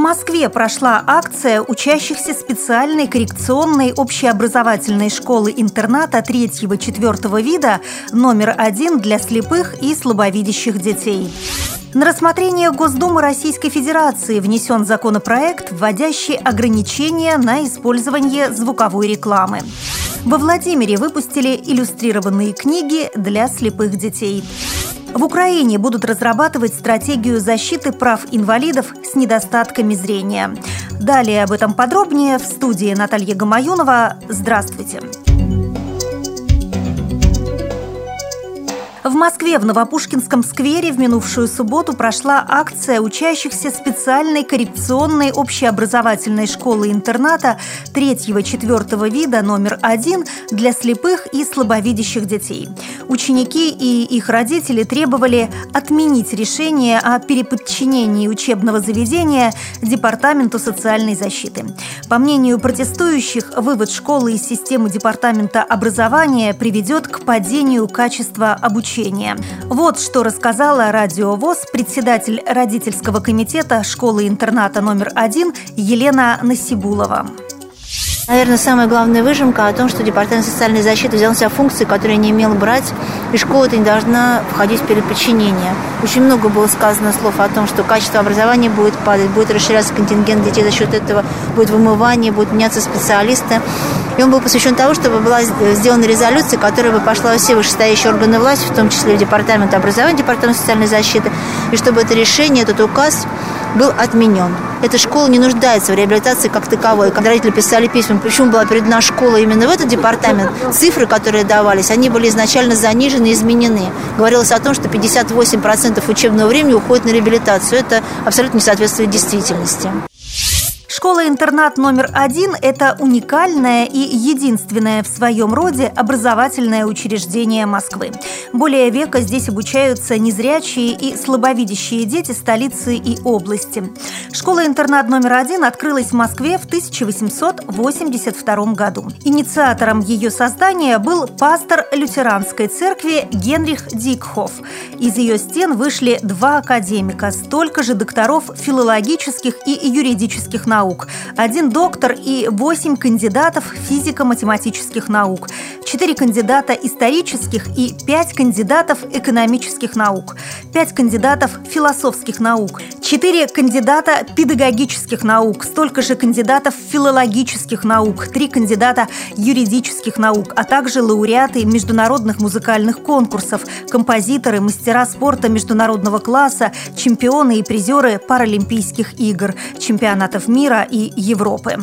Москве прошла акция учащихся специальной коррекционной общеобразовательной школы-интерната 3-4 вида номер один для слепых и слабовидящих детей. На рассмотрение Госдумы Российской Федерации внесен законопроект, вводящий ограничения на использование звуковой рекламы. Во Владимире выпустили иллюстрированные книги для слепых детей. В Украине будут разрабатывать стратегию защиты прав инвалидов с недостатками зрения. Далее об этом подробнее в студии Наталья Гамаюнова. Здравствуйте. Здравствуйте. В Москве в Новопушкинском сквере в минувшую субботу прошла акция учащихся специальной коррекционной общеобразовательной школы-интерната 3-4 вида номер один для слепых и слабовидящих детей. Ученики и их родители требовали отменить решение о переподчинении учебного заведения Департаменту социальной защиты. По мнению протестующих, вывод школы из системы Департамента образования приведет к падению качества обучения обучения. Вот что рассказала Радио ВОЗ председатель родительского комитета школы-интерната номер один Елена Насибулова. Наверное, самая главная выжимка о том, что Департамент социальной защиты взял на себя функции, которые не имел брать, и школа-то не должна входить в переподчинение. Очень много было сказано слов о том, что качество образования будет падать, будет расширяться контингент детей за счет этого, будет вымывание, будут меняться специалисты. И он был посвящен тому, чтобы была сделана резолюция, которая бы пошла во все вышестоящие органы власти, в том числе в Департамент образования, Департамент социальной защиты, и чтобы это решение, этот указ был отменен. Эта школа не нуждается в реабилитации как таковой. Когда родители писали письма, почему была передана школа именно в этот департамент, цифры, которые давались, они были изначально занижены и изменены. Говорилось о том, что 58% учебного времени уходит на реабилитацию. Это абсолютно не соответствует действительности. Школа-интернат номер один – это уникальное и единственное в своем роде образовательное учреждение Москвы. Более века здесь обучаются незрячие и слабовидящие дети столицы и области. Школа-интернат номер один открылась в Москве в 1882 году. Инициатором ее создания был пастор лютеранской церкви Генрих Дикхоф. Из ее стен вышли два академика, столько же докторов филологических и юридических наук наук, один доктор и восемь кандидатов физико-математических наук, четыре кандидата исторических и пять кандидатов экономических наук, пять кандидатов философских наук, четыре кандидата педагогических наук, столько же кандидатов филологических наук, три кандидата юридических наук, а также лауреаты международных музыкальных конкурсов, композиторы, мастера спорта международного класса, чемпионы и призеры Паралимпийских игр, чемпионатов мира и Европы.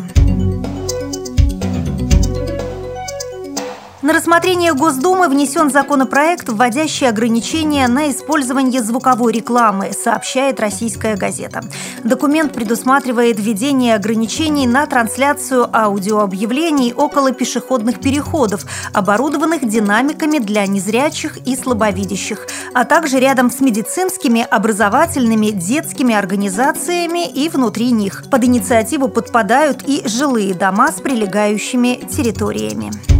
На рассмотрение Госдумы внесен законопроект, вводящий ограничения на использование звуковой рекламы, сообщает российская газета. Документ предусматривает введение ограничений на трансляцию аудиообъявлений около пешеходных переходов, оборудованных динамиками для незрячих и слабовидящих, а также рядом с медицинскими, образовательными, детскими организациями и внутри них. Под инициативу подпадают и жилые дома с прилегающими территориями.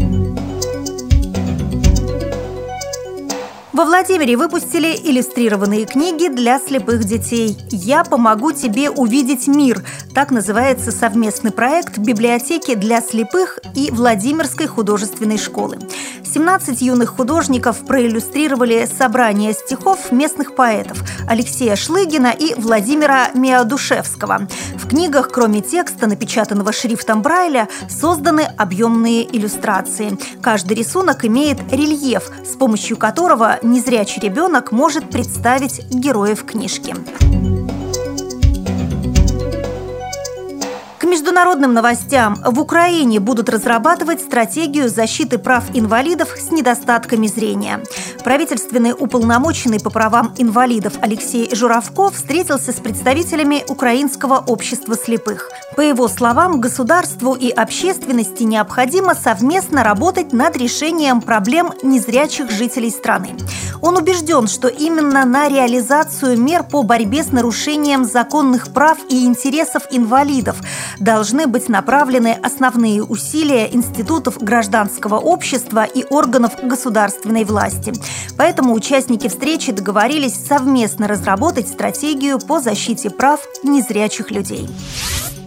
Во Владимире выпустили иллюстрированные книги для слепых детей. «Я помогу тебе увидеть мир» – так называется совместный проект библиотеки для слепых и Владимирской художественной школы. 17 юных художников проиллюстрировали собрание стихов местных поэтов Алексея Шлыгина и Владимира Миадушевского. В книгах, кроме текста, напечатанного шрифтом Брайля, созданы объемные иллюстрации. Каждый рисунок имеет рельеф, с помощью которого незрячий ребенок может представить героев книжки. Международным новостям. В Украине будут разрабатывать стратегию защиты прав инвалидов с недостатками зрения. Правительственный уполномоченный по правам инвалидов Алексей Журавков встретился с представителями Украинского общества слепых. По его словам, государству и общественности необходимо совместно работать над решением проблем незрячих жителей страны. Он убежден, что именно на реализацию мер по борьбе с нарушением законных прав и интересов инвалидов должны быть направлены основные усилия институтов гражданского общества и органов государственной власти. Поэтому участники встречи договорились совместно разработать стратегию по защите прав незрячих людей.